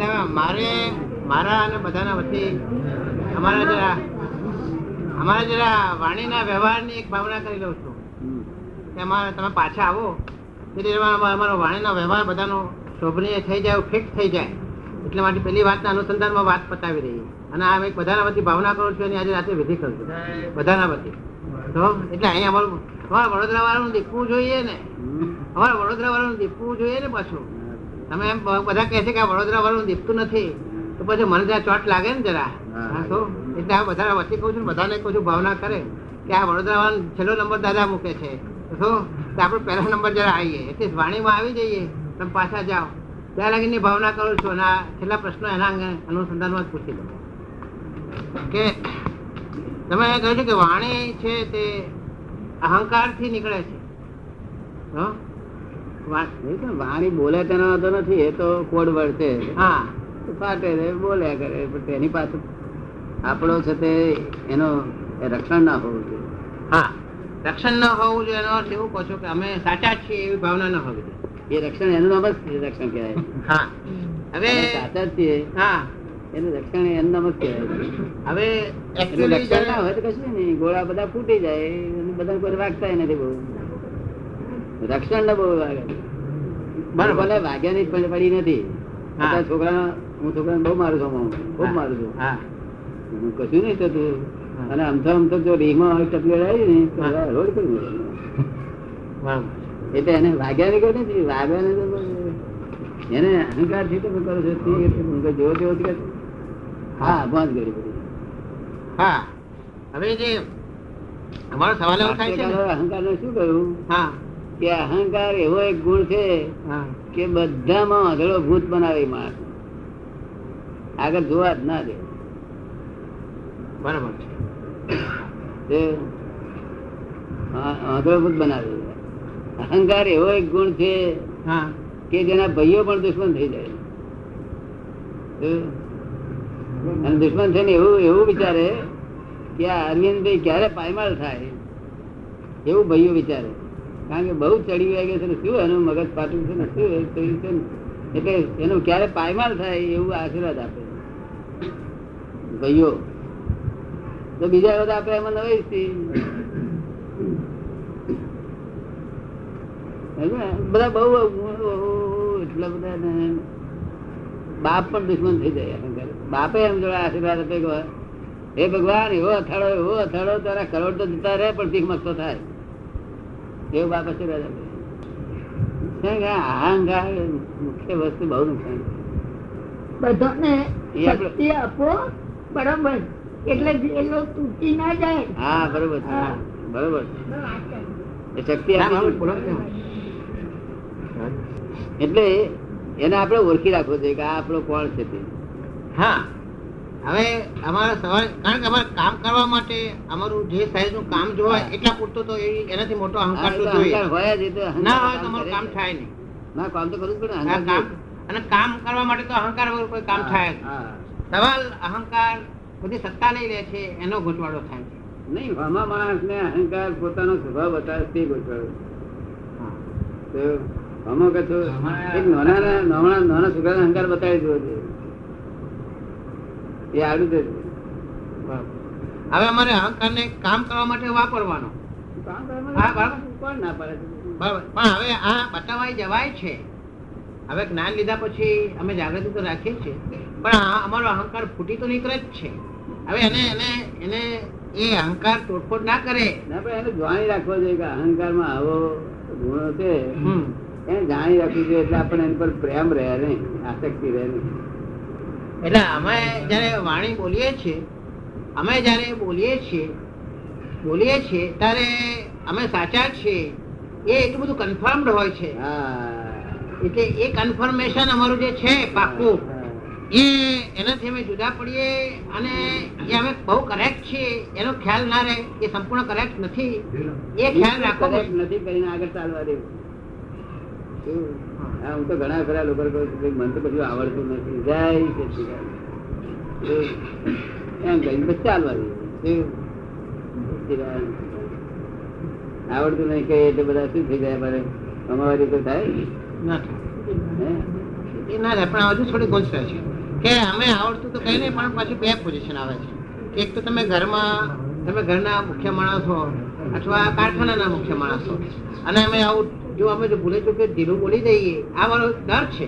તમે મારે, મારા અને બધાના વચ્ચે અમારા જરા અમારા જરા વાણીના વ્યવહારની એક ભાવના કરી લઉં છું. તેમાં તમે પાછા આવો. એટલે અમારો વાણીનો વ્યવહાર બધાનો શોભનીય થઈ જાય, ફિક્સ થઈ જાય. એટલે માટે પેલી વાતના અનુસંધાનમાં વાત પતાવી રહી. અને આ એક બધાના વતી ભાવના કરું છું અને આજે રાત્રે વિધિ કરું છું. બધાના વતી. તો, એટલે અહીંયા અમારું, અમારા વડોદરા વાળાનું દીપવું જોઈએ ને. અમારા વડોદરા વાળાનું દીપવું જોઈએ ને પાછું. તમે એમ બધા કહે છે કે વડોદરા વાળું દેખતું નથી. તો પછી મને ત્યાં ચોટ લાગે ને જરા. તો એટલે આ બધા વચ્ચે કહું છું બધાને કહું છું ભાવના કરે કે આ વડોદરા વાળો છેલ્લો નંબર દાદા મૂકે છે. તો આપણે પહેલો નંબર જરા આવીએ. એટલે વાણીમાં આવી જઈએ. તમે પાછા જાઓ. ત્યાં લાગીને ભાવના કરું છું અને આ છેલ્લા પ્રશ્નો એના અંગે અનુસંધાનમાં જ પૂછી દો કે તમે કહ્યું કે વાણી છે તે અહંકારથી નીકળે છે. હો? તો વાણી બોલે તેનો વાંધો નથી એ તો કોડ વર્ડ છે હા. ફાટે બોલ્યા કરે પણ તેની પાસે આપણો છે તે એનો રક્ષણ ના હોવું જોઈએ. હા. રક્ષણ ન હોવું જોઈએ એનો અર્થ એવું કહો છો કે અમે સાચા છીએ એવી ભાવના ન હોવી જોઈએ. એ રક્ષણ એનું નામ જ રક્ષણ કહેવાય. હા. હવે સાચા છીએ. હા. એનું રક્ષણ એનું નામ જ કહેવાય. હવે રક્ષણ ના હોય તો કશું નહીં. ગોળા બધા ફૂટી જાય અને બધા કોઈ વાગતા નથી બહુ. રક્ષણ ને બહુ લાગે. ભલે વાગ્યાની જ પડી નથી. છોકરા હું છોકરાને બહુ મારું છું. ખૂબ મારું છું. હું. કશું નહીં થતું. અને આમથો આમથો જો રીમાં હોય ટપલી આવી ને તો રોડ કરી એટલે એને વાગ્યા ની કરી નથી વાગ્યા ને એને અહંકારથી તમે કરો છો તે જેવો તેવો જ કે હા બંધ કરી હા. હવે જે અમારો સવાલ એવો થાય છે અહંકાર ને શું કહ્યું હા. કે અહંકાર એવો એક ગુણ છે કે બધામાં અધળો ભૂત બનાવે માણસ આગળ જોવા જ ના દે. બરાબર છે. અધળો ભૂત બનાવે અહંકાર એવો એક ગુણ છે હા. કે જેના ભાઈઓ પણ દુશ્મન થઈ જાય. અને દુશ્મન થઈને એવું એવું વિચારે કે આ અરવિંદભાઈ ક્યારે પાયમાલ થાય એવું ભાઈઓ વિચારે. કારણ કે બહુ ચડી વાગે છે ને શું એનું મગજ પાટું છે ને શું થયું છે એટલે એનું ક્યારે પાયમાલ થાય એવું આશીર્વાદ આપે. ભાઈઓ, તો બીજા બધા આપે એમાં નવાઈ જ બધા બહુ એટલા બધા બાપ પણ દુશ્મન થઈ જાય. બાપે એમ જોડે આશીર્વાદ આપે હે ભગવાન, એવો અથાડો એવો અથાડો તારા કરોડ તો જતા રહે પણ શીખ મસ્તો થાય. એવો બાપ આશીર્વાદ આપે કારણ કે આ અહંકાર મુખ્ય વસ્તુ બહુ નુકસાન બધાને શક્તિ આપો બરોબર? એટલે એ લોકો તૂટી ના જાય. હા બરોબર છે હા. બરોબર એ શક્તિ. એટલે એને આપણે ઓળખી રાખવો જોઈએ કે આ આપણો કોણ છે તે. હા. હવે અમારા સવાલ કારણ કે અમારે કામ કરવા માટે અમારું જે સાઈઝનું કામ હોય એટલા પૂરતો તો એનાથી મોટો અહંકાર તો તો જોઈએ. હોય જ, ના હોય તો કામ અમારું કામ થાય નહીં. ના કામ તો કરવું પડે કામ અને કામ કરવા માટે તો અહંકાર વગર કોઈ કામ થાય સવાલ અહંકાર બધી સત્તા લઈ લે છે એનો ગોઠવાડો થાય છે. નહીં આમાં માણસ ને અહંકાર પોતાનો સ્વભાવ બતાવે તે આમાં કશું એક નાના નાના નાના છોકરાને અહંકાર બતાવી દો જોઈએ એ આવડી જશે હવે અમારે અહંકાર ને કામ કરવા માટે વાપરવાનો પણ હવે આ બતાવાઈ જવાય છે. હવે જ્ઞાન લીધા પછી અમે જાગૃતિ તો રાખીએ છીએ. પણ અમારો અહંકાર ફૂટી તો નીકળે જ છે. હવે એને એને એને એ અહંકાર તોડફોડ ના કરે. ના પણ એને જાણી રાખવો જોઈએ કે અહંકારમાં આવો ગુણો છે. એને જાણી રાખવું જોઈએ એટલે આપણે એના પર પ્રેમ રહે નહીં આસક્તિ રહે નહીં. એટલે અમે જયારે વાણી બોલીએ છીએ અમે જયારે બોલીએ છીએ બોલીએ છીએ ત્યારે અમે સાચા છીએ. એ એટલું બધું કન્ફર્મડ હોય છે. એટલે એ કન્ફર્મેશન અમારું જે છે પાક્કું એ એનાથી અમે જુદા પડીએ અને એ અમે બહુ કરેક્ટ છીએ. એનો ખ્યાલ ના રહે એ સંપૂર્ણ કરેક્ટ નથી. એ ખ્યાલ રાખવો નથી કરીને આગળ ચાલવા દેવું? હા, તો ઘણા ખરા લોકો મને તો બધું આવડતું નથી. જય એમ કહીને બસ ચાલવા. આવડતું નહીં કે એટલે બધા શું થઈ જાય મારે અમારી તો થાય. ના. થાય. પણ હજુ થોડી ગુંચ રહે છે. કે અમે આવડતું તો કઈ નહીં પણ પાછું બે પોઝિશન આવે છે. એક તો તમે ઘરમાં તમે ઘરના મુખ્ય માણસો અથવા કારખાનાના મુખ્ય માણસો. અને અમે આવું જો અમે જો ભૂલે ચૂકે ઢીલું બોલી દઈએ. આ મારો ડર છે.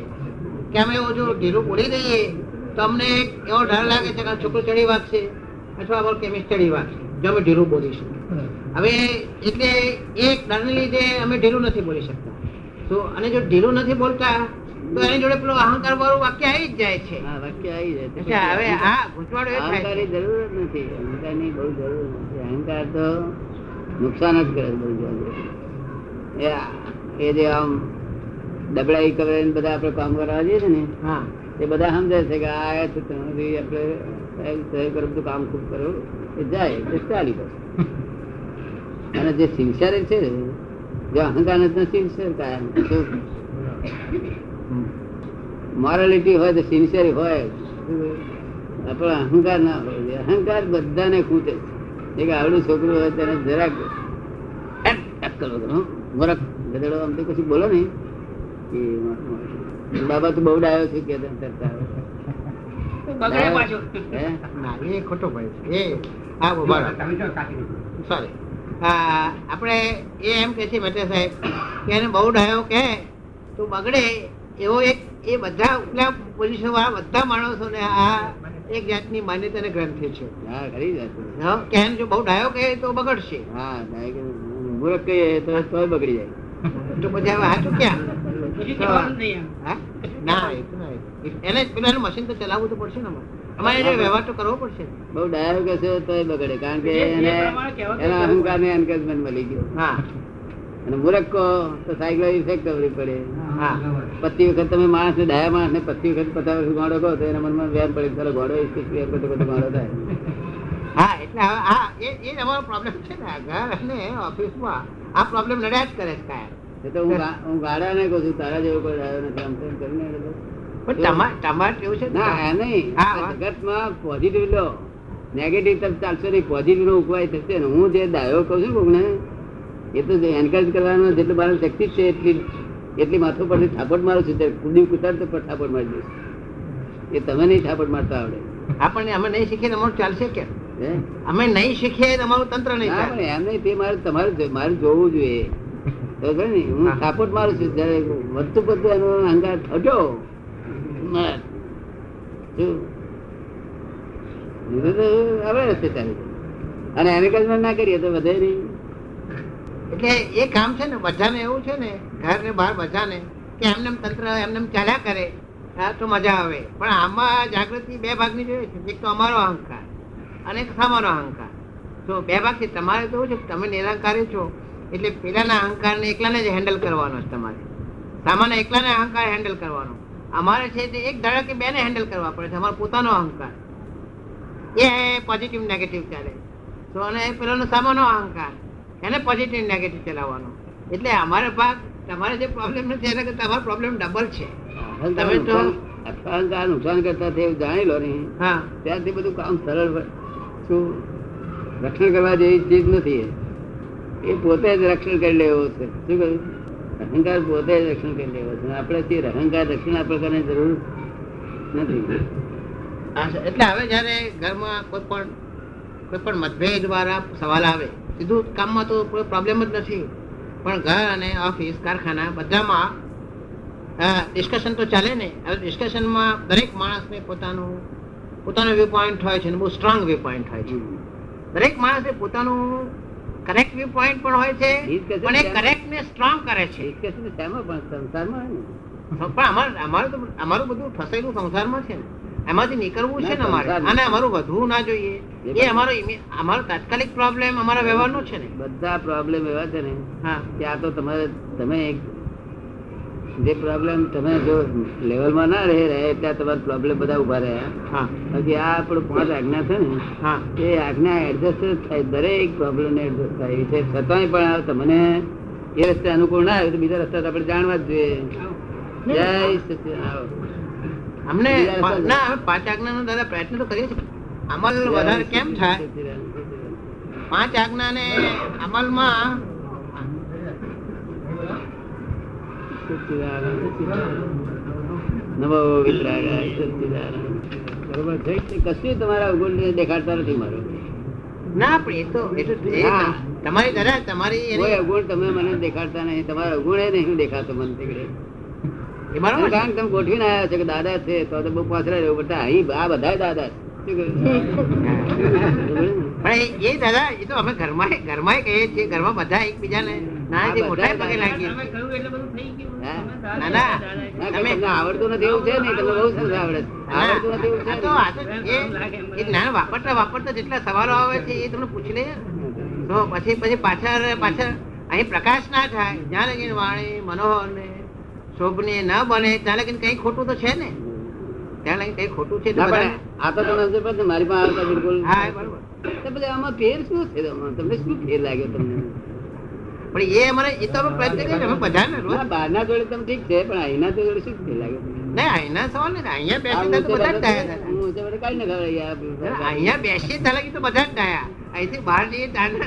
કે અમે એવું જો ઢીલું બોલી દઈએ તો અમને એવો ડર લાગે છે કે છોકરો ચડી વાગશે અથવા અમારો કેમિસ્ટ ચડી વાગશે જો અમે ઢીલું બોલીશું હવે એટલે એક ડરને લીધે અમે ઢીલું નથી બોલી શકતા. તો અને જો ઢીલું નથી બોલતા તો એની જોડે પેલો અહંકાર વાળું વાક્ય આવી જ જાય છે. વાક્ય આવી જાય હવે આ ગૂંચવાડો એ અહંકારની જરૂર જ નથી. અહંકારની બહુ જરૂર નથી. અહંકાર તો નુકસાન જ કરે બહુ જરૂર. એ આ- એ જે આમ ડબડાઈ કરે બધા આપણે કામ કરવા જઈએ છે ને હા. એ બધા સમજે છે કે આ આપણે કરો બધું કામ ખૂબ કરો એ જાય એટલે ચાલી પછી અને જે સિન્સિયર છે જે અહંકાર નથી સિન્સિયર કાયમ મોરાલિટી હોય તો સિન્સિયર હોય. આપણે અહંકાર ના હોય. અહંકાર બધાને ખૂટે છે. એક આવડું છોકરું હોય તેને જરાક એમ મૂરખ ગધેડો આમ તો કશું બોલો નહીં. એ બાબા તો બહુ ડાયો છે કે તરત આવે. બગડે પાછું. હે? ના એ ખોટો ભાઈ છે. એ હા ઊભા સોરી આપણે એ એમ કે છે સાહેબ કે એને બહુ ડાયો કે તો બગડે એવો એક એ બધા ઉપલા પોઝિશન વાળા બધા માણસોને આ એક જાતની માન્યતા અને ગ્રંથિ છે. હા? કે જો બહુ ડાયો કે તો બગડશે. હા ડાયો કે મૂરખ કહીએ તો સ્વ બગડી જાય. તો પછી હવે હાચું ક્યાં? ના એ તો ના એને પેલું મશીન તો ચલાવવું તો પડશે ને અમારે. અમારે વ્યવહાર તો કરવો પડશે. બહુ ડાયો કહેશે તોય બગડે કારણ કે એને એના અહંકાર ને એન્કરેજમેન્ટ મળી ગયું. હા. અને મૂરખ કહો તો સાયકલ ઇફેક્ટ કરવી પડે. હા. પચી વખત તમે માણસ ને ડાયા માણસ ને પચી વખત પચાસ વખત ગોળો કહો તો એના મનમાં વ્યામ પડે. ચાલો ગોળો વેર કરતો કરતો ગોળો થાય. હા એટલે હવે હા એ એ જ પ્રોબ્લેમ છે ને આ ઘર અને ઓફિસમાં આ પ્રોબ્લેમ નડ્યા જ કરે છે કાયમ તો હું હું ગાડા ને કહું છું તારા જેવો કોઈ ડાયો નથી આમ તેમ કરીને પણ ટમાટ તમારે કેવું છે ના નહીં. આ. જગતમાં પોઝિટિવ લો. નેગેટિવ તરફ ચાલશે નહીં. પોઝિટિવ નો ઉપાય થશે ને. હું જે દાયો કહું છું કોકને એ તો એન્કરેજ કરવાનો જેટલું મારી શક્તિ છે એટલી એટલી માથું પરથી થાપટ મારું છું. કુદી કુતર તો પણ થાપટ મારી દઈશ. એ તમે નહીં થાપટ મારતા આવડે. આપણને અમે નહીં શીખીએ અમારું ચાલશે કેમ? અમે નહીં શીખીએ તમારું અમારું તંત્ર નહીં એમ નહીં તે મારે તમારે મારે જોવું જોઈએ. હું. થાપટ મારું છું જયારે વધતું બધું એનો અંગાર રસ્તે ચાલે છે. અને એન્કરેજમેન્ટ ના કરીએ તો વધે નહીં. એટલે એ કામ છે ને બધાને એવું છે ને ઘર ને બહાર બધાને કે એમને તંત્ર એમને એમ ચાલ્યા કરે હા તો મજા આવે. પણ આમાં જાગૃતિ બે ભાગની જોઈએ છે. એક તો અમારો અહંકાર. અને સામાનો અહંકાર. તો બે બાકી તમારે તો છે કે તમે નિરાંકારી છો એટલે પેલાના અહંકારને એકલાને જ હેન્ડલ કરવાનો છે તમારે. સામાન્ય એકલાને અહંકાર હેન્ડલ કરવાનો. અમારે છે તે એક ધડકે બેને હેન્ડલ કરવા પડે છે અમારો પોતાનો અહંકાર. એ પોઝિટિવ નેગેટિવ ચાલે. તો અને પેલાનો સામાનો અહંકાર એને પોઝિટિવ નેગેટિવ ચલાવવાનો. એટલે અમારે ભાગ તમારે જે પ્રોબ્લેમ નથી એના કરતા તમારો પ્રોબ્લેમ ડબલ છે. તમે તો- અહંકાર નુકસાન કરતા તે જાણી લો નહીં હા. ત્યારથી બધું કામ સરળ શું રક્ષણ કરવા જેવી ચીજ નથી એ. પોતે જ રક્ષણ કરી લેવો છે. શું કહ્યું? અહંકાર પોતે જ રક્ષણ કરી લેવો છે. આપણે તે અહંકાર રક્ષણ આપણે કરવાની જરૂર નથી. એટલે હવે જયારે ઘરમાં કોઈ પણ કોઈ પણ મતભેદ વાળા સવાલ આવે, સીધું કામમાં તો કોઈ પ્રોબ્લેમ જ નથી. પણ ઘર અને ઓફિસ કારખાના બધામાં ડિસ્કશન તો ચાલે ને. હવે ડિસ્કશનમાં દરેક માણસને પોતાનું પોતાનો વ્યૂ પોઈન્ટ હોય છે અને બહુ સ્ટ્રોંગ વ્યૂ પોઈન્ટ હોય છે. દરેક માણસે પોતાનું કરેક્ટ વ્યૂ પોઈન્ટ પણ હોય છે પણ એ ચાલે. કરેક્ટ ને સ્ટ્રોંગ કરે છે. શેમાં પણ સંસારમાં હોય ને. પણ અમારું અમારું તો અમારું બધું ફસાયેલું સંસારમાં છે ને. એમાંથી નીકળવું છે ને અમારે. અને અમારું વધવું ના જોઈએ. એ એ અમારો અમારો તાત્કાલિક પ્રોબ્લેમ અમારા વ્યવહારનો છે ને. બધા પ્રોબ્લેમ એવા છે ને હા. ત્યાં તો તમારે તમે એક જે પ્રોબ્લેમ તમે જો લેવલમાં ના રહે રહે ત્યાં તમારા પ્રોબ્લેમ બધા ઊભા રહ્યા. બાકી આ આપણું પાંચ આજ્ઞા છે ને એ આજ્ઞા એડજસ્ટ થાય દરેક પ્રોબ્લેમ એડજસ્ટ થાય. એ છે છતાંય પણ તમને એ રસ્તે અનુકૂળ ના આવે તો બીજા રસ્તા આપણે જાણવા જ જોઈએ. જય સચિદાનંદ. અમને ના પાંચ આજ્ઞા નો દાદા પ્રયત્ન તો કરીએ છીએ. અમલ વધારે કેમ થાય? પાંચ આજ્ઞા આજ્ઞાને અમલમાં સચિદાનંદ, સચિદાનંદ. નમો એ તો એ દેખાતો મને તીકડે કારણ તમે ગોઠવીને આવ્યા છે કે દાદા છે તો બહુ પાછળ રહ્યો બધા અહીં આ બધા દાદા? પણ એ દાદા, એ તો અમે ઘરમાં ઘરમાં કહીએ છીએ, ઘરમાં બધા એકબીજાને મોટા પગે? ના ના. ના, તમે- આવડતું નથી એવું છે ને તમને બહુ સરસ આવડે. આવડતું નથી એવું છે આ તો આ તો એ એ જ્ઞાન વાપરતા વાપરતા જેટલા સવાલો આવે છે એ તમને પૂછી લે તો પછી પછી પાછળ પાછળ અહીં પ્રકાશ ના થાય જ્યાં લગીન વાણી મનોહર ને શોભની ન બને ત્યાં લગીને કઈ ખોટું તો છે ને? ત્યાં લગી કઈ ખોટું છે આ તો તમે મારી પાસે આવતા બિલકુલ હા બરોબર. આમાં ફેર શું છે? તમને શું ફેર લાગ્યો તમને? પણ એ અમારે એ તો અમે પ્રયત્ન કરીએ અમે બધાને રોજ બહારના જોડે તમે ઠીક છે પણ અહીંના જોડે શું થઈ લાગે તમને? અહીંના સવાલ ને અહીંયા બેસી તો બધા જ ડાયા બધે- હતા. ઊંચે ન ખબર અહીંયા બેસી ત્યાં તો બધા જ ડાયા. અહીંથી બહાર જઈએ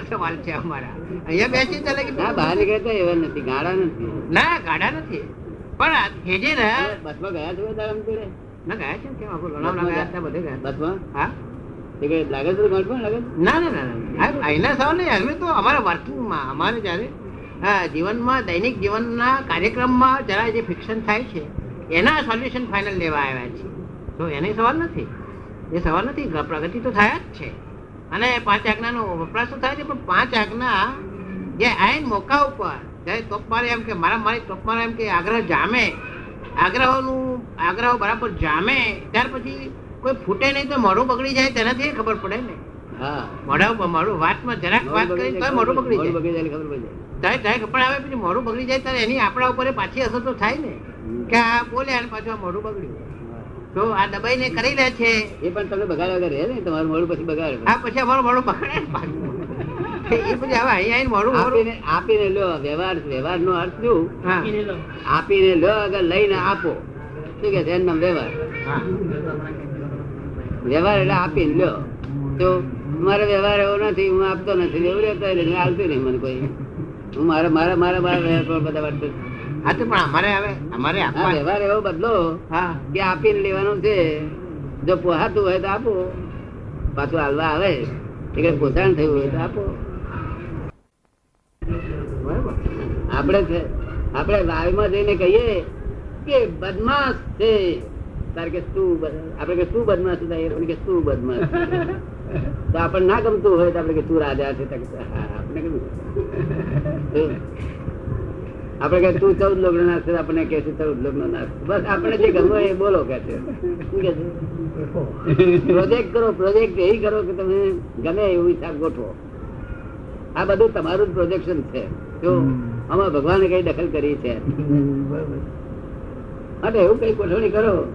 સવાલ છે અમારા. અહીંયા બેસી ત્યાં લગી ના બહાર નીકળે તો એવા નથી ગાડા નથી. ના ગાડા નથી. પણ હેજે ને બસમાં ગયા છો તારા જોડે? ના ગયા છે કેમ આપણું લોનાવલા ગયા હતા બધે ગયા બસમાં? હા? લાગે છે લાગે ના ના ના અહીંના સવાલ નહીં, અમે તો અમારા વર્કિંગમાં અમારે જ્યારે જીવનમાં, દૈનિક જીવનના કાર્યક્રમમાં જરા જે ફિક્શન થાય છે, એના સોલ્યુશન ફાઇનલ લેવા આવ્યા છે તો એને સવાલ નથી. એ સવાલ નથી પ્રગતિ તો થયા જ છે. અને પાંચ આજ્ઞાનો વપરાશ તો થાય છે, પણ પાંચ આજ્ઞા જે આઈન મોકા ઉપર, જ્યારે તોપ મારે એમ કે, મારા મારી તોપ મારે એમ કે, આગ્રહ જામે, આગ્રહોનું, આગ્રહો બરાબર જામે, ત્યાર પછી કોઈ ફૂટે નહીં તો મોઢું બગડી જાય તેનાથી ખબર પડે ને. હા. મોઢા મોઢું વાતમાં જરાક વાત કરી તો મોઢું બગડી મોઢું જાય. બગડી જાય ખબર પડી જાય. આવે પછી મોઢું બગડી જાય ત્યારે એની આપણા ઉપર પાછી અસર તો થાય ને. કે આ બોલે અને પાછું આ મોઢું બગડ્યું. તો આ દબાઈને કરી લે છે. એ પણ તમને બગાડ્યા વગર રહે ને તમારું મોડું પછી બગાડે હા પછી અમારું મોઢું બગડે પાછું. એ પછી હવે અહીંયા આવીને મોઢું મોઢું આપીને આપીને લ્યો વ્યવહાર વ્યવહાર નો અર્થ શું? આપીને લો. આગળ લઈને આપો. શું કે છે? વ્યવહાર. હા. વ્યવહાર એટલે આપી લ્યો. તો મારો વ્યવહાર એવો નથી હું આપતો નથી એવું રહેતો એટલે આવતું નહીં મને કોઈ. હું મારા મારા મારા મારા વ્યવહાર બધા વર્તે હા તો પણ અમારે હવે અમારે વ્યવહાર એવો બદલો હા. કે આપીને લેવાનું છે. જો પોહાતું હોય તો આપો. પાછું હાલવા આવે. એટલે પોષણ થયું હોય તો આપો. બરાબર? આપણે આપણે લાઈવમાં જઈને કહીએ કે બદમાશ છે. તારે કે શું બદ- કે શું બદમાશ થાય કે શું બદમાશ તો આપણને ના ગમતું હોય તો આપડે કે તું રાજા છે આપણે. આપણે કે તું ચૌદ લોક નાશ છે આપણને કે છે ચૌદ લોક નાશ. બસ આપણે જે ગમો એ બોલો કે છે. પ્રોજેક્ટ કરો પ્રોજેક્ટ એ કરો કે તમે ગમે એવું હિસાબ ગોઠવો. આ બધું તમારું જ પ્રોજેક્શન છે. જો આમાં ભગવાને કઈ દખલ કરી છે. માટે એવું કઈ ગોઠવણી કરો.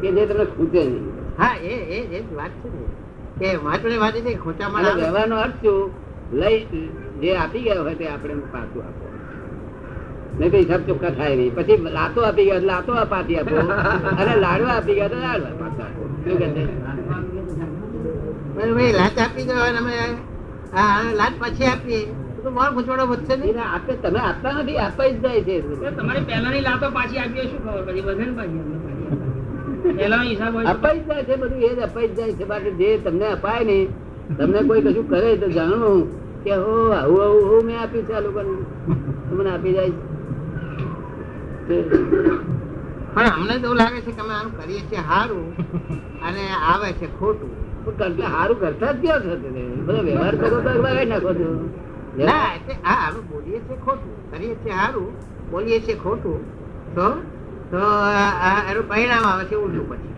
કે જે તમને ખૂટે નહીં. હા એ એ એ જ વાત છે ને. કે મહત્વની વાત છે ખોટા માણસ અને ના આવે. વ્યવહારનો અર્થ શું? લઈ જે આપી ગયા હોય તે આપણે પાછું આપો. નહીં તો હિસાબ ચોખ્ખા થાય નહીં. પછી લાતો આપી ગયા લાતો પાછી આપો. અને લાડવા આપી ગયા તો લાડવા પાછા આપો. શું કહે લાચ આપી દો અમે હા લાચ પાછી આપીએ. મારો ગુંચવાડો વધશે નહીં. આપે તમે આપતા નથી આપવા જ જાય છે. તમારી પહેલાની લાતો પાછી આપી હોય શું ખબર? પછી વજન પાછી. અપાઈ જાય છે બધું એ જ અપાઈ જાય છે. બાકી જે તમને અપાય ને તમને કોઈ કશું કરે તો જાણવું કે હો આવું આવું હું મેં આપ્યું છે આ લોકોને. તમને આપી જાય પણ અમને તો લાગે છે કે અમે આમ કરીએ છીએ સારું અને આવે છે ખોટું. સારું કરતા જ ક્યાં થશે બધા બધો વ્યવહાર કરો તો બગાડી નાખો છો. ના એટલે હા બોલીએ છીએ ખોટું. કરીએ છીએ સારું બોલીએ છીએ ખોટું. તો તો આ- આ એનું પરિણામ આવે છે ઉલટું પછી.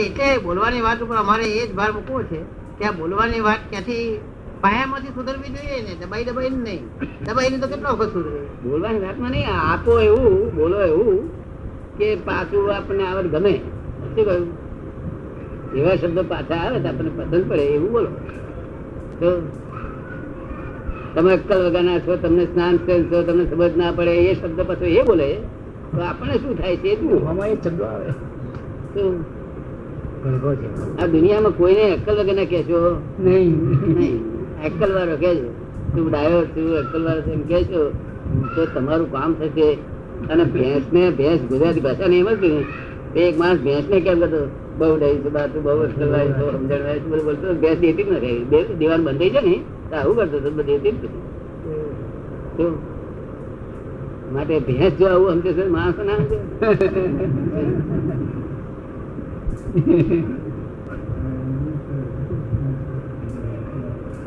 એટલે બોલવાની વાત ઉપર અમારે એ જ ભાર મૂકવો છે કે આ બોલવાની વાત ક્યાંથી પાયામાંથી સુધરવી જોઈએ ને? દબાઈ દબાઈ નહીં. દબાઈને તો કેટલો વખત સુધરે? બોલવાની વાતમાં નહીં. આપો એવું, બોલો એવું કે પાછું આપણને આવડ ગમે. શું કહ્યું? એવા શબ્દો પાછા આવે તો આપણને પસંદ પડે, એવું બોલો. તો તમે અક્કલ વગરના છો, તમને સ્નાન છો, તમને સમજ ના પડે, એ શબ્દ પાછો એ બોલે. તો આપણને શું થાય છે? એટલું શું? આ દુનિયામાં કોઈને અક્કલ વગરના કહેશો? નહીં. અક્કલ વાળો કહેજો. તું ડાયો તું અક્કલ વાળો એમ કહેશો. તો તમારું કામ થશે. અને ભેંસ ને ભેંસ ગુજરાતી ભાષા એમ જ એક માણસ ભેંસ ને કેમ કરતો બહુ ડાયું છું બા તું બહુ અક્કલ વાળી છો, સમજણ છો, બધું બોલતો. ભેંસ દેતી જ નથી. બે- દીવાન બંધ થઈ છે ને તો આવું કરતો બધું દેતી જ નથી? માટે ભેંસ જો આવું સમજે છે, માણસ ના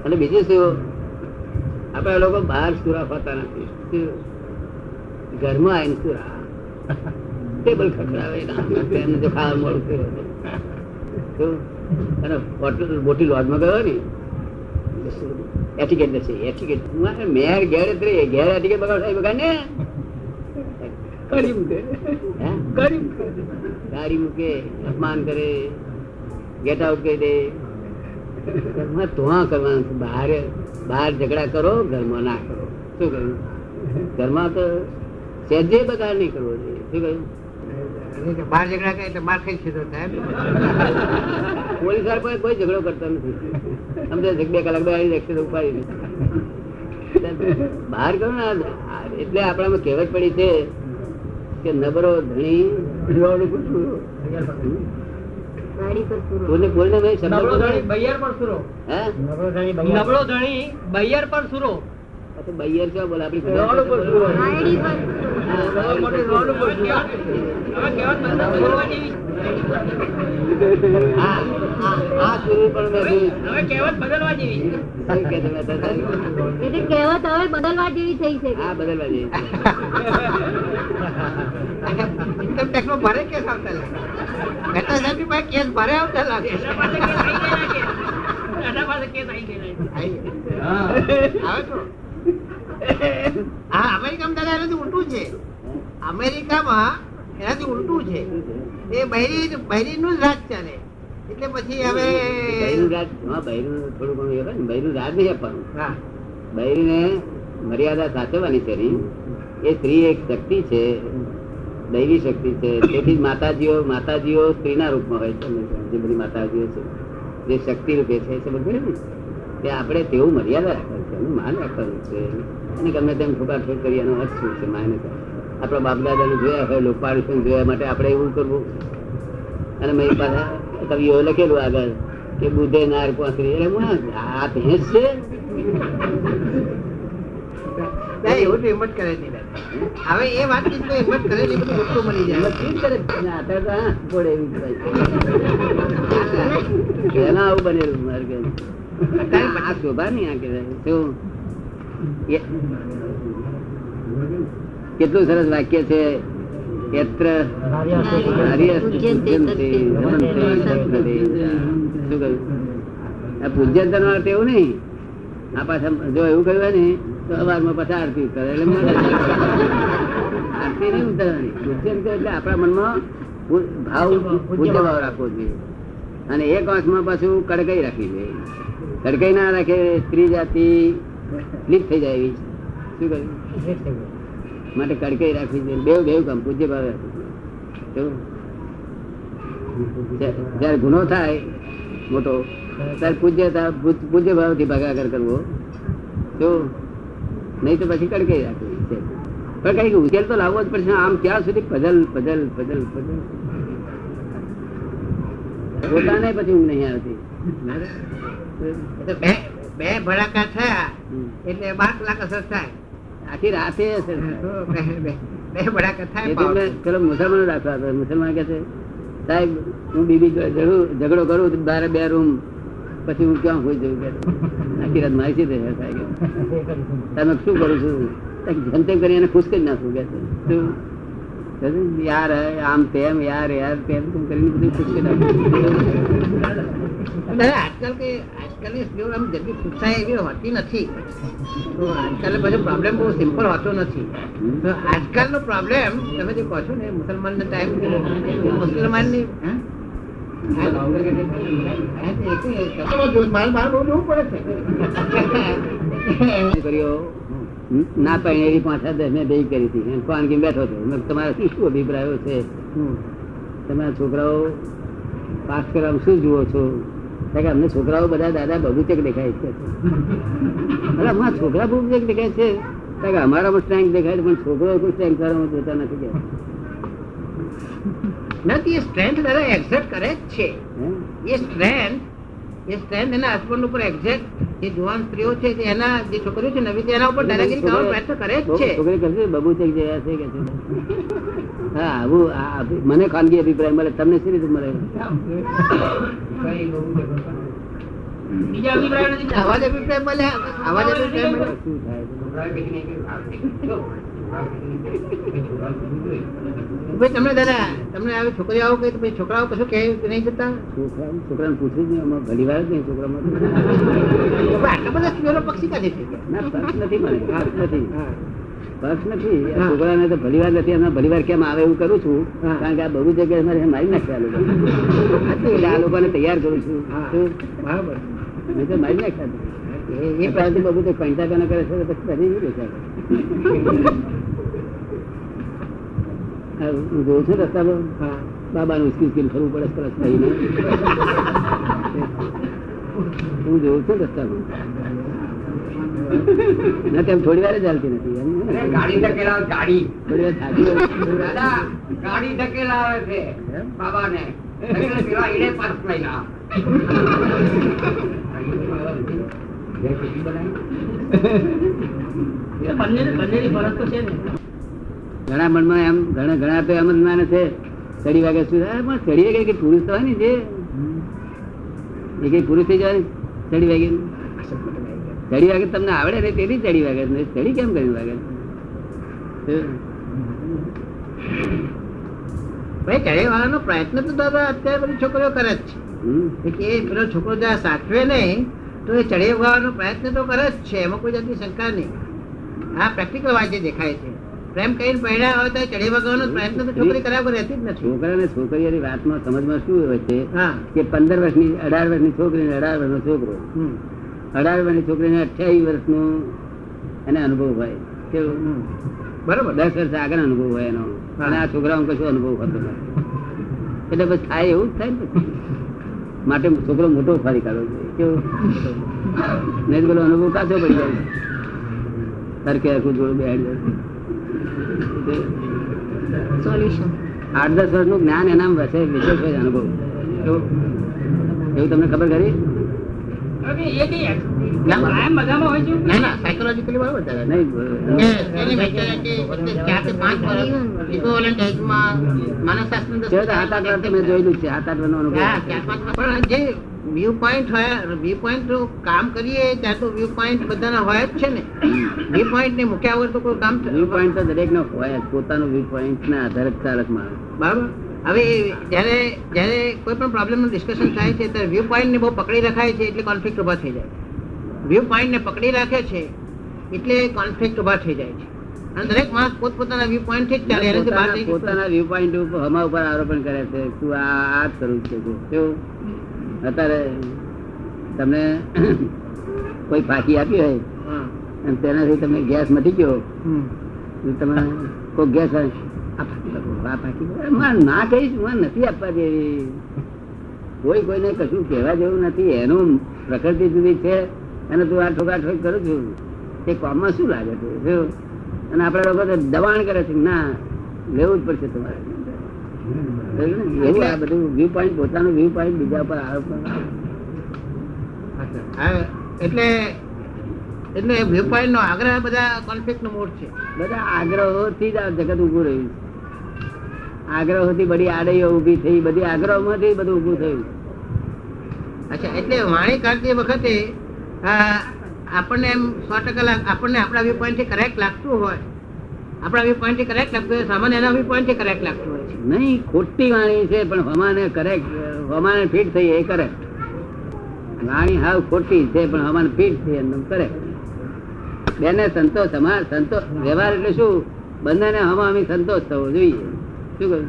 અને બીજું શું? આપણે લોકો બહાર સુરા હોતા નથી. ઘરમાં આવીને સુરા. ટેબલ ખખડાવે એમને જો ખાવા હોય. અને હોટલ, મોટી લોજમાં ગયો ને? એટિકેટ નથી એટિકેટ મેર ઘેર ઘેર એટિકેટ બગાડ બગાડ ને? કરી મૂકે કરી મૂકે ગાડી મૂકે અપમાન કરે ગેટ આઉટ કરી દે. ઘરમાં ધોવા કરવાનું બહાર બહાર ઝઘડા કરો ઘરમાં ના કરો. શું કહ્યું? ઘરમાં તો સહેજે બગાડ નહીં કરવો જોઈએ. શું કહ્યું? બહાર ઝઘડા કરે એટલે માર ખાઈ સીધો થાય પોલીસવાળા કોઈ ઝઘડો કરતો નથી. સમજે બે કલાક બે એક્સિડન્ટ ઉપાડી. બહાર કરો ને. એટલે આપણામાં કહેવત પડી છે કે નબળો ધણી નબળો ધણી બૈયર પર સુરો. હે? નબળો ધણી બૈયર. પર સુરો. બૈયર શું બોલે આપડી રોડ ઉપર સૂરો. હા, મોટી રોડ ઉપર કહેવત બદલવા જેવી. હવે બદલવા થઈ છે. હા બદલવા જઈએ ઇન્કમ ટેક્સ નો ભરે કેસ આવતા મહેતા સાહેબ પાસે કેસ ભરે આવતા લાગે એના પાસે કેસ આવી ગયેલા. આવે તો. હા અમેરિકામાં દાદા એનાથી ઉલટું છે. અમેરિકામાં એનાથી ઉલટું છે. એ બૈરી બહેરીનું જ રાજ ચાલે. એટલે પછી હવે બહેરું રાજ હા બહેરું થોડું ઘણું એ ને બહેરું રાજ નહીં આપવાનું. હા. બૈરીને મર્યાદા સાચવવાની છે એ સ્ત્રી એક શક્તિ છે દૈવી શક્તિ છે. તેથી માતાજીઓ માતાજીઓ સ્ત્રીના રૂપમાં હોય છે. જે બધી માતાજીઓ છે જે શક્તિ રૂપે છે એ સમજ ને તે આપણે તેવું મર્યાદા રાખવાની. એનું માન રાખવાનું છે અને ગમે તેમ ઠોકાઠોક કરી એનો અર્થ શું છે માને આપણા બાપ દાદાને જોયા હોય લોકપાળુષણ જોયા માટે આપણે એવું કરવું. અને મેં પાછા કવિઓ લખેલું આગળ કે બુધે નાર પોસરી. એટલે આ ભેંસ છે. એવું તો કરે નહીં હવે એ વાત કરે બધું જાય. એમાં કરે? આતર તો હા, એવી એના આવું બનેલું મારે. આ શોભા નહીં આ કહેવાય. શું? કેટલું સરસ વાક્ય છે યત્ર નાર્યસ્તુ પૂજ્યંતે રમન્તે સત્કરે. શું કહ્યું આ પૂજ્યંતર નો અર્થ એવું નહીં આ પાછા જો એવું કહ્યું હોય ને તો અવારમાં પાછા આરતી ઉતરે એટલે મને આરતી નહીં ઉતરવાની પૂજ્યંત એટલે આપણા મનમાં ભાવ પૂજ્ય ભાવ રાખવો જોઈએ અને એક આંખમાં પાછું કડકાઈ રાખવી જોઈએ કડકાઈ ના રાખે, સ્ત્રી જાતિ લીક થઈ જાય એવી શું કહ્યું? માટે કડકાઈ રાખવી જોઈએ. બેવ બેવ કામ, પૂજ્ય ભાવે જ્યારે ગુનો થાય મોટો, ત્યારે પૂજ્ય પૂજ્ય ભાવથી ભાગાકાર કરવો. તો નહીં તો પછી કડકાઈ રાખવી પણ કઈ ઉકેલ તો લાવવો જ પડશે. આમ ત્યાં સુધી પઝલ પઝલ પઝલ પઝલ. પોતાને પછી ઊંઘ નહીં આવતી. બે બે ભડાકા થયા એટલે બાર કલાક અસર થાય. આખી રાતે અસર બે- ભડાકા થાય પેલો મુસલમાનો દાખલા. મુસલમાન કે છે સાહેબ હું બીબી જોડે ઝઘડું- કરું તો બારે બે રૂમ પછી હું ક્યાં હોઈ જવું કે આખી રાત મારી સીધે સાહેબ તમે શું કરું છું? જેમ તેમ કરી એને ખુશ કરી નાખું કે યાર હે, આમ તેમ યાર યાર તેમ તેમ કરીને બધું પૂછી કરી નાખું દાદા, આજકાલ કે આજકાલની સ્ત્રીઓ આમ જેટલી પૂછાય એવી હોતી નથી. તો આજકાલ પછી પ્રોબ્લેમ બહુ સિમ્પલ હોતો નથી. તો આજકાલનો પ્રોબ્લેમ તમે જે કહો છો ને મુસલમાન ટાઈમ મુસલમાનની તો મારે મારે બહુ જોવું પડે છે. ના પહેણેલી પાછા દસ મેં બે કરી હતી. કે બેઠો હતો તમારા શું શું અભિપ્રાયો છે? તમારા છોકરાઓ પાસ કરવામાં શું જુઓ છો? કે અમને છોકરાઓ બધા દાદા બબુચક દેખાય છે. અરે અમારા છોકરા બબુચક દેખાય છે. કે અમારામાં સ્ટ્રેન્થ દેખાય છે, પણ છોકરો કોઈ સ્ટ્રેન્થ કરવામાં જોતા નથી કે. નથી એ સ્ટ્રેન્થ દાદા એક્ઝેક્ટ કરે જ છે. એ સ્ટ્રેન્થ એ સ્ટ્રેન્થ એના હસબન્ડ ઉપર એક્ઝેક્ટ જે જુવાન સ્ત્રીઓ છે એના જે છોકરીઓ છે નવી એના ઉપર દાદાગીરી કરવાનો પ્રયત્ન કરે જ છે. છોકરી કરશે બબૂચક જેવા છે કે હા આવું મને ખાનગી અભિપ્રાય મળે તમને શી રીતે મળે? બીજા અભિપ્રાય નથી અભિપ્રાય મળે અભિપ્રાય મળે. શું થાય તમને દાદા તમને છોકરીઓ તો પછી છોકરાઓ કશું કહે નહીં જતા? છોકરા છોકરાને પૂછ્યું જ નહીં આમાં ઘણી વાર નહીં છોકરામાં. આટલા બધા સ્ત્રીઓનો પક્ષી કાઢી થઈ ના પક્ષ નથી મને પક્ષ નથી. પક્ષ નથી છોકરાને તો ભલી વાર નથી એમના ભલી વાર કેમ આવે એવું કરું છું કારણ કે આ બહુ જગ્યાએ મારે મારી નાખ્યા એટલે આ લોકોને તૈયાર કરું છું. બરાબર. મેં તો મારી નાખ્યા એ- પાસે બધું પાછું તો કરે છે પછી કરી નહીં જોઉં છું રસ્તા પર. બાબાનું ઉચકી ઉચકીને ફરવું પડે છે પરસ થઈને. હું જોઉં છું રસ્તા પર ના તેમ થોડી વાર જ હાલતી નથી ને? ગાડી ધકેલાવે ગાડી. થોડી વાર થાકી દાદા ગાડી ધકેલાવે છે. બાબાને. પેલા ઈડે પર્સ લઈને ઘણા મનમાં એમ ઘણા ઘણા તો એમ જ માને છે. ચડી વાગે પણ ચડી કે પુરુષ તો હોય ને જે? એ કઈ પુરુષ થઈ જાય ચડી વાગે? ચડી વાગે તમને આવડે ને તેથી ચડી વાગે ને ચડી કેમ કરી વાગે? ભાઈ ચડી વાળાનો પ્રયત્ન તો દાદા અત્યારે બધી છોકરીઓ કરે જ છે. એ પેલો છોકરો જ્યાં સાચવે નહીં તો એ ચડે વાળાનો પ્રયત્ન તો કરે જ છે એમાં કોઈ જાતની શંકા નહીં. આ પ્રેક્ટિકલ વાંચે દેખાય છે. પ્રેમ કરીને પહેર્યા હોય તો ચડે વગાડવાનો પ્રયત્ન તો છોકરી કર્યા વગર રહેતી જ નથી. છોકરા ને છોકરીઓની વાતમાં સમજમાં શું હોય છે હા. કે પંદર વર્ષની અઢાર વર્ષની છોકરી ને અઢાર વર્ષનો છોકરો. અઢાર વર્ષની છોકરીને અઠ્યાવીસ વર્ષનો એને અનુભવ હોય. કેવું. બરોબર. દસ વર્ષ આગળ અનુભવ હોય એનો. અને આ છોકરાઓ કશું અનુભવ હતો નથી. એટલે બસ થાય એવું જ થાય ને માટે છોકરો મોટો ફરી કાઢવો જોઈએ. કેવું નહીં તો પેલો અનુભવ કાચો પડી જાય તરકે આખું જોડું બેડ સોલ્યુશન આઠ દસ વર્ષનું જ્ઞાન એના વસે વિશેષ હોય અનુભવ. એવું? તમને ખબર ખરી? હવે એ કઈ કાયમ બધામાં છે? ના ના. સાયકોલોજીકલી બરોબર દાદા નહીં કે એની maturity એટલે ચારથી પાંચ વર્ષ equivalent age-માં માનસશાસ્ત્રની તે તો દૃષ્ટિએ સાત આઠ વર્ષ મેં જોયેલું છે સાત આઠ વ્યૂ પોઈન્ટ હોય વ્યૂ પોઈન્ટ કામ કરીએ ત્યાં તો વ્યૂ પોઈન્ટ બધાના હોય જ છે ને. વ્યૂ પોઈન્ટ ને મૂક્યા વગર તો કોઈ કામ વ્યૂ પોઈન્ટ તો દરેક નો હોય જ. પોતાનું વ્યૂ પોઈન્ટ ના આધારે ચાલકમાં બરાબર? હવે જ્યારે જ્યારે કોઈ પણ પ્રોબ્લેમનું ડિસ્કશન થાય છે ત્યારે વ્યૂ પોઈન્ટ ને બહુ પકડી રખાય છે એટલે કોન્ફ્લિક્ટ ઊભા થઈ જાય વ્યૂ પોઈન્ટ ને પકડી રાખે છે એટલે કોન્ફ્લિક્ટ ઊભા થઈ જાય છે. અને દરેક માણસ પોતપોતાના વ્યૂ પોઈન્ટથી ચાલે એનાથી પોતાના વ્યૂ પોઈન્ટ ઉપર હમા ઉપર આરોપણ કરે છે તું આ આ જ કરું છે અત્યારે તમને કોઈ ફાંકી આપી હોય અને તેનાથી તમે ગેસ મટી ગયો તમે કોઈ ગેસ ના કહીશ હું નથી આપવા જેવી. કોઈ કોઈને કશું કહેવા જેવું નથી. એનું પ્રકૃતિ જુદી છે અને તું આ ઠોકા ઠોક કરું છું. તે કોમમાં શું લાગે છે? અને આપણા લોકો તો દબાણ કરે છે ના લેવું જ પડશે તમારે? એવું આ બધું વ્યૂ પોઈન્ટ પોતાનું વ્યૂ પોઈન્ટ બીજા પર આરોપ એટલે એટલે વ્યૂ પોઈન્ટ નો આગ્રહ બધા કોન્ફ્લિક્ટ નો મૂળ છે. બધા આગ્રહોથી જ આ જગત ઊભું રહ્યું આગ્રહોથી બધી આડઈઓ ઊભી થઈ બધી આગ્રહોમાંથી બધું ઊભું થયું. અચ્છા એટલે વાણી કાઢતી વખતે આપણને એમ સો ટકા આપણને આપણા વ્યૂ પોઈન્ટથી કરેક્ટ લાગતું હોય આપણા વ્યૂ પોઈન્ટ કરેક્ટ લાગતું હોય સામાન્ય એના વ્યૂ પોઈન્ટ કરેક્ટ લાગતું હોય છે. નહીં ખોટી વાણી છે પણ હમાને કરેક્ટ હમાને ફિટ થઈ એ કરેક્ટ વાણી હાવ ખોટી છે પણ હમાને ફિટ થઈ એમ કરેક્ટ બેને સંતોષ અમાર સંતોષ વ્યવહાર એટલે શું? બંનેને હમામી સંતોષ થવો જોઈએ. શું કહ્યું?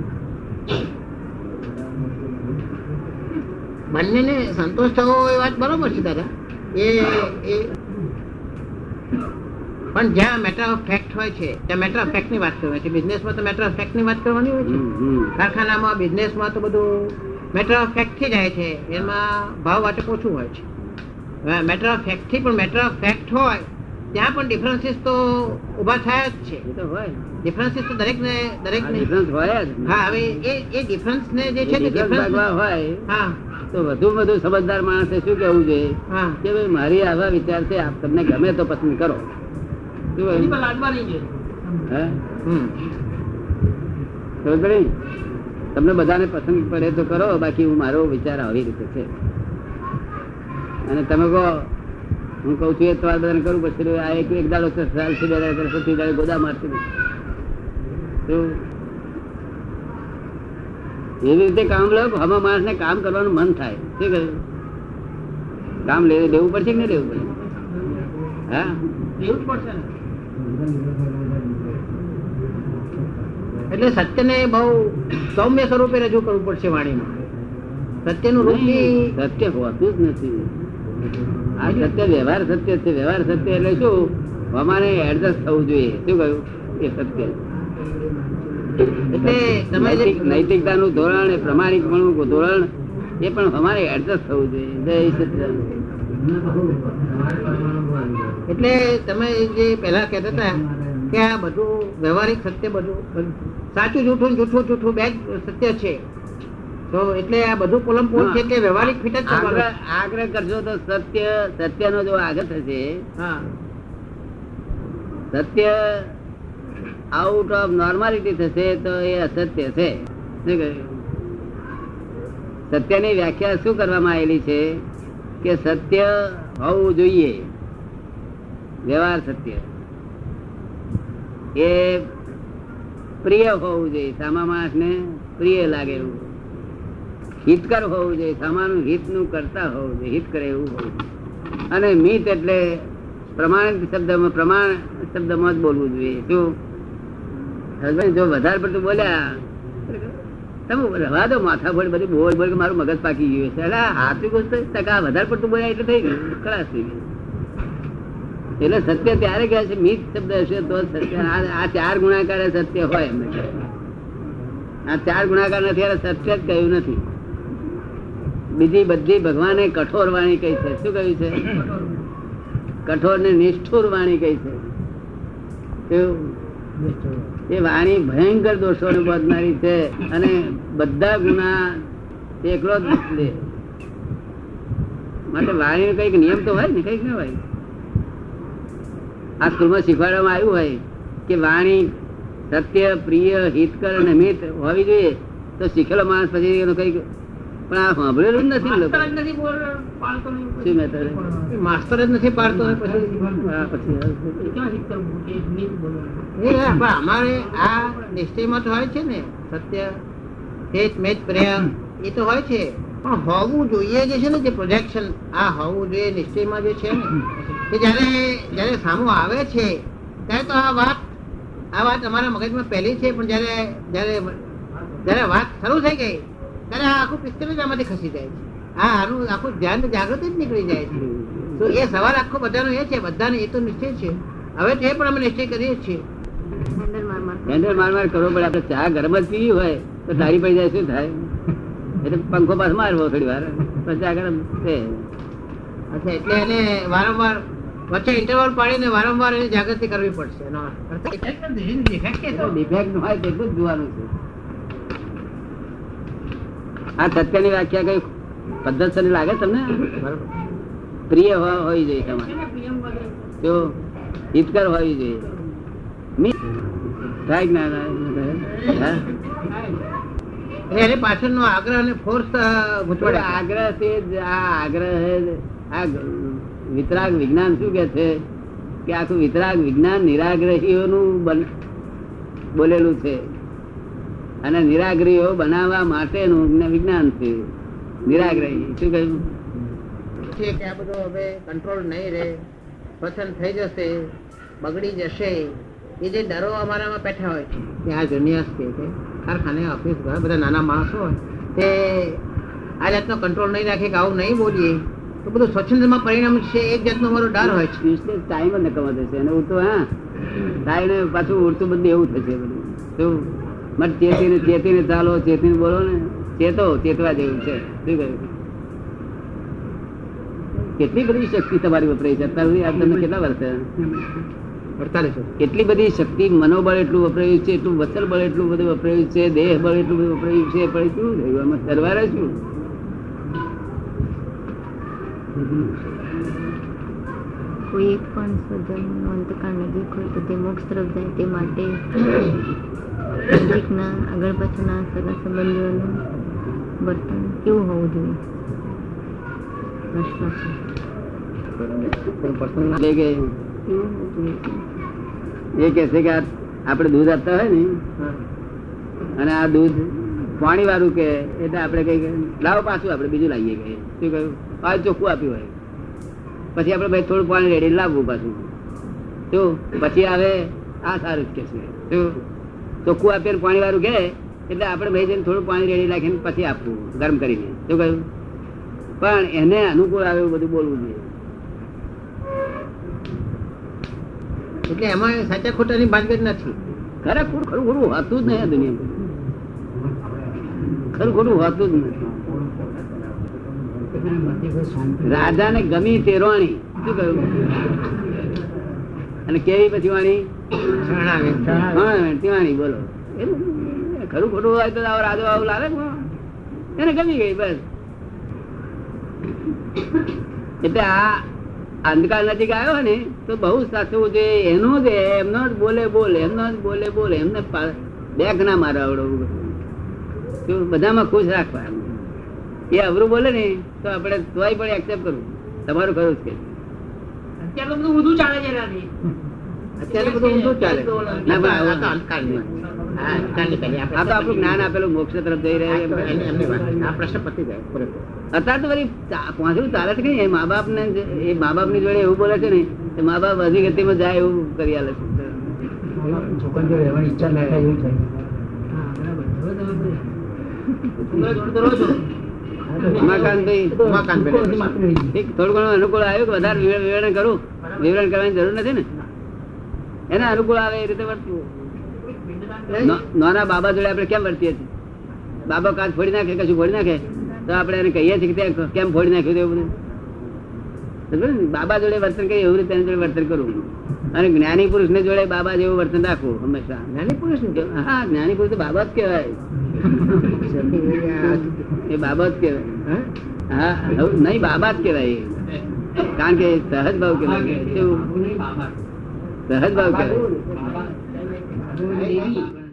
બંનેને સંતોષ થવો એ વાત બરોબર છે દાદા. એ એ પણ જ્યાં મેટર ઓફ ફેક્ટ હોય છે ત્યાં મેટર ઓફ ફેક્ટની વાત કરવાની છે. બિઝનેસમાં તો મેટર ઓફ ફેક્ટની વાત કરવાની હોય છે. કારખાનામાં બિઝનેસમાં તો બધું મેટર ઓફ ફેક્ટથી જાય છે. એમાં ભાવ વાટક ઓછું હોય છે. મેટર ઓફ ફેક્ટથી પણ મેટર ઓફ ફેક્ટ હોય ત્યાં પણ ડિફરન્સીસ તો ઊભા થયા જ છે. તો હોય. ડિફરન્સીસ તો દરેક ને દરેક ને ડિફરન્સ હોય જ હા હવે એ એ ડિફરન્સ ને જે છે ભાગવા હોય હા. તો વધુ વધુ સમજદાર માણસે શું કેવું જોઈએ? હા. કે ભાઈ મારી આવા વિચાર છે આપ તમને ગમે તો પસંદ કરો. તમને બધાને પસંદ પડે તો કરો બાકી હું મારો વિચાર આવી રીતે છે. અને તમે કહો હું કઉ છું એ તમારે બધાને કરવું પડશે આ એક એક દાડો ચાલશે બે દાડો ત્રીજા દાડે ગોદા મારશે? એવી રીતે કામ લો હમણાં માણસને કામ કરવાનું મન થાય. શું કહ્યું? કામ લેવું પડશે કે નહીં લેવું પડે? હા? લેવું જ પડશે એટલે સત્યને બહુ સૌમ્ય સ્વરૂપે રજૂ કરવું પડશે વાણીમાં. સત્યનું રૂપ સત્ય હોતું જ નથી. આ સત્ય વ્યવહાર સત્ય છે વ્યવહાર સત્ય એટલે શું? અમારે એડજસ્ટ થવું જોઈએ. શું કહ્યું? એ સત્ય એટલે તમે જે નૈતિકતાનું ધોરણ એ પ્રમાણિકપણું ધોરણ એ પણ અમારે એડજસ્ટ થવું જોઈએ. જય સત્ય એટલે તમે જે પહેલા કહેતા હતા કે આ બધું વ્યવહારિક સત્ય બધું સાચું જૂઠું જૂઠું જૂઠું બે સત્ય છે. તો એટલે આ બધું કોલમ પોલ છે કે વ્યવહારિક ફિટ જ આગ્રહ. કરશો તો સત્ય સત્યનો જો આગ્રહ થશે હા. સત્ય આઉટ ઓફ નોર્માલિટી થશે તો એ અસત્ય છે. સત્યની વ્યાખ્યા શું કરવામાં આવેલી છે? કે સત્ય હોવું જોઈએ. વ્યવહાર સત્ય. એ પ્રિય હોવું જોઈએ, સામા માણસને પ્રિય લાગે એવું. હિતકર હોવું જોઈએ, સામાનું હિતનું કરતા હોવું જોઈએ હિત કરે એવું હોવું જોઈએ. અને મિત એટલે પ્રમાણિત શબ્દમાં પ્રમાણ શબ્દમાં જ બોલવું જોઈએ. શું? હસબન્ડ જો વધારે પડતું બોલ્યા રવા દો, માથા ફોડ બધી બોલ બોલ મારું મગજ પાકી ગયું છે એટલે કહું ટકા વધારે પડતું બોલ્યા એટલે થઈ ગયું. ખલાસ થઈ ગયું. એટલે સત્ય ત્યારે કહે છે મિત શબ્દ હશે તો સત્ય. આ આ ચાર ગુણાકાર સત્ય હોય એમને આ ચાર ગુણાકાર નથી, એટલે સત્ય જ કહ્યું નથી. બીજી બધી ભગવાને કઠોર વાણી કહી છે. શું કહ્યું છે? કઠોર ને નિષ્ઠુર વાણી કહી છે. કેવું? એ વાણી ભયંકર દોષો ને બોધનારી છે અને બધા ગુના એકલો જ લે. માટે વાણી કંઈક નિયમ તો હોય ને, કંઈક ના હોય. આ સ્કૂલમાં શીખવાડવામાં આવ્યું હોય કે વાણી સત્ય, પ્રિય, હિતકર અને મિત હોવી જોઈએ. તો શીખેલો માણસ પછી એનો કંઈક પણ આ સાંભળેલું જ નથી માસ્તર જ નથી પાડતો અમારે આ નિશ્ચયમાં તો હોય છે ને સત્ય હેત મેચ પ્રેમ એ તો હોય છે. પણ હોવું જોઈએ જે છે ને જે પ્રોજેક્શન આ હોવું જોઈએ નિશ્ચયમાં જે છે ને કે જ્યારે જ્યારે સામો આવે છે ત્યારે તો આ વાત આ વાત અમારા મગજમાં પહેલી છે પણ જ્યારે જ્યારે જ્યારે વાત શરૂ થઈ ગઈ ત્યારે આ આખું પિક્ચર જ આમાંથી ખસી જાય છે. આ આનું આખું ધ્યાન જાગૃત જ નીકળી જાય છે. તો એ સવાલ આખો બધાનો એ છે બધાને એ તો નિશ્ચય છે. હવે તે પણ અમે નિશ્ચય કરીએ છીએ. હેન્ડલ માર માર. કરવો પડે. આપણે ચા ગરમ જ પીવી હોય તો તારી પડી જાય શું થાય? એટલે પંખો પાસ મારવો થોડી વાર. પણ ચા ગરમ છે. અચ્છા એટલે એને વારંવાર વચ્ચે ઇન્ટરવલ પાડીને વારંવાર એની જાગૃતિ કરવી પડશે. એનો. ડિફેક્ટ હોય તેટલું જ જોવાનું છે. આ સત્યની વ્યાખ્યા કઈ પદ્ધતિ લાગે તમને? પ્રિય હોવી જોઈએ તમારે. તો હિતકર હોવી જોઈએ થાય ના એને પાછળનો આગ્રહ અને ફોર્સ આગ્રહ છે આ આગ્રહ આ વિતરાગ વિજ્ઞાન શું કે છે? કે આખું વિતરાગ વિજ્ઞાન નિરાગ્રહીઓનું બોલેલું છે. અને નિરાગ્રહીઓ બનાવવા માટેનું વિજ્ઞાન છે નિરાગ્રહી. શું કહ્યું? છે કે આ બધું હવે કંટ્રોલ નહીં રહે. પસંદ થઈ જશે. બગડી જશે. એ જે ડરો અમારામાં બેઠા હોય કે આ જુનિયર્સ છે કે. કારખાને ઓફિસ બધા નાના માણસો હોય. તે આ જાતનો કંટ્રોલ નહીં રાખે કે આવું નહીં બોલીએ. તો બધું સ્વચ્છંદમાં પરિણામ છે. એક જાતનો અમારો ડર હોય છે. ટાઈમ જ નકામો થશે. અને ઉડતું હા ટાઈમ પાછું ઉડતું બધું એવું થશે બધું. મત ચેતીને ચેતીને ચાલો ચેતીને બોલો ને. ચેતો ચેતવા જેવું છે. શું કહ્યું? કેટલી બધી શક્તિ તમારી વપરાય છે? અત્યાર સુધી આ તમને કેટલા વર્ષ કેટલી બધી શક્તિ મનોબળ એટલું વપરાયું છે એટલું વસલ બળ એટલું બધું વપરાયું છે દેહ બળ એટલું બધું વપરાયું છે પણ શું થયું? આમાં સરવારે શું? કોઈ એક પણ સ્વજનનો અંતકાળ નજીક હોય તો તે મોક્ષ તરફ જાય તે માટે નજીકના આગળ પાછળના સગા સંબંધીઓનું વર્તન કેવું હોવું જોઈએ? પ્રશ્ન છે. એ કે છે કે આપણે દૂધ આપતા હોય ને અને આ દૂધ પાણી વાળું કે એટલે આપણે કઈ લાવો પાછું આપણે બીજું લાવીએ કે શું કહ્યું? આ ચોખ્ખું આપ્યું હોય. પછી આપણે ભાઈ થોડું પાણી રેડી લાવવું પાછું. શું પછી આવે આ સારું જ કે છે શું ચોખ્ખું આપીને પાણી વાળું કે એટલે આપણે ભાઈ જઈને થોડું પાણી રેડી રાખીને પછી આપવું ગરમ કરીને. શું કહ્યું? પણ એને અનુકૂળ આવે એવું બધું બોલવું જોઈએ. એટલે એમાં સાચા ખોટાની ભાનગડ નથી. ખરેખર ખરું ખરું ખરું હોતું જ નહીં આ દુનિયામાં. ખરું ખરું હોતું જ નથી. રાજાને ગમી તે રોણી. શું કહ્યું? અને કેવી પછી વાણી? તિવાણી બોલો. ખરું ખોટું હોય તો રાજો આવું લાવે એને ગમી ગઈ, બસ. એટલે આ અંધકાર નજીક આવ્યો ને, તો બહુ સાચવું છે. એનો જ, એમનો જ બોલે બોલે, એમનો જ બોલે બોલે, એમને બેગ ના મારા આવડવું બધામાં ખુશ રાખવા એ અવરું બોલે ને તો આપણે તોય પણ એક્સેપ્ટ કરવું તમારું ખરું જ કે અત્યારે તો બધું ઊંધું ચાલે છે અત્યારે બધું ઊંધું ચાલે ના, આ તો અંધકારની વાત. હા, અંધકારની પેલી આ તો આપણું જ્ઞાન આપેલું મોક્ષ તરફ જઈ રહ્યા આ તો છે. એની- એમની વાત. આ પ્રશ્ન પતી જાય અત્યારે તો વળી પાંચરું ચાલે છે કે નહીં? એ મા બાપ ને એ મા બાપની જોડે એવું બોલે છે ને કે મા બાપ અધિગતિમાં જાય એવું કરી આલે છે છોકરા જોડે તો રહો છો. ઉમાકાંતભાઈ ઉમાકાંતભાઈ. થોડું ઘણું અનુકૂળ આવ્યું કે વધારે વિવરણ કરું. વિવરણ કરવાની જરૂર નથી ને. એને અનુકૂળ આવે એ રીતે વર્તવું. નાના બાબા જોડે આપણે કેમ વર્તીએ છીએ? બાબા કાચ ફોડી નાખે કશું ફોડી નાખે? તો આપણે એને કહીએ છીએ કે કેમ ફોડી નાખ્યું એવું બધું? બાબા જોડે વર્તન કરીએ એવું રીતે જોડે વર્તન કરવું અને જ્ઞાની પુરુષ ને જોડે બાબા જેવું વર્તન રાખવું હંમેશા. જ્ઞાની પુરુષ? હા જ્ઞાની પુરુષ તો બાબા જ કહેવાય. એ બાબત કે હા? હા નહીં બાબા જ કેવાય કારણ કે સહજ ભાવ કહેવાય. કેવું? સહજ ભાવ કહેવાય. દેવી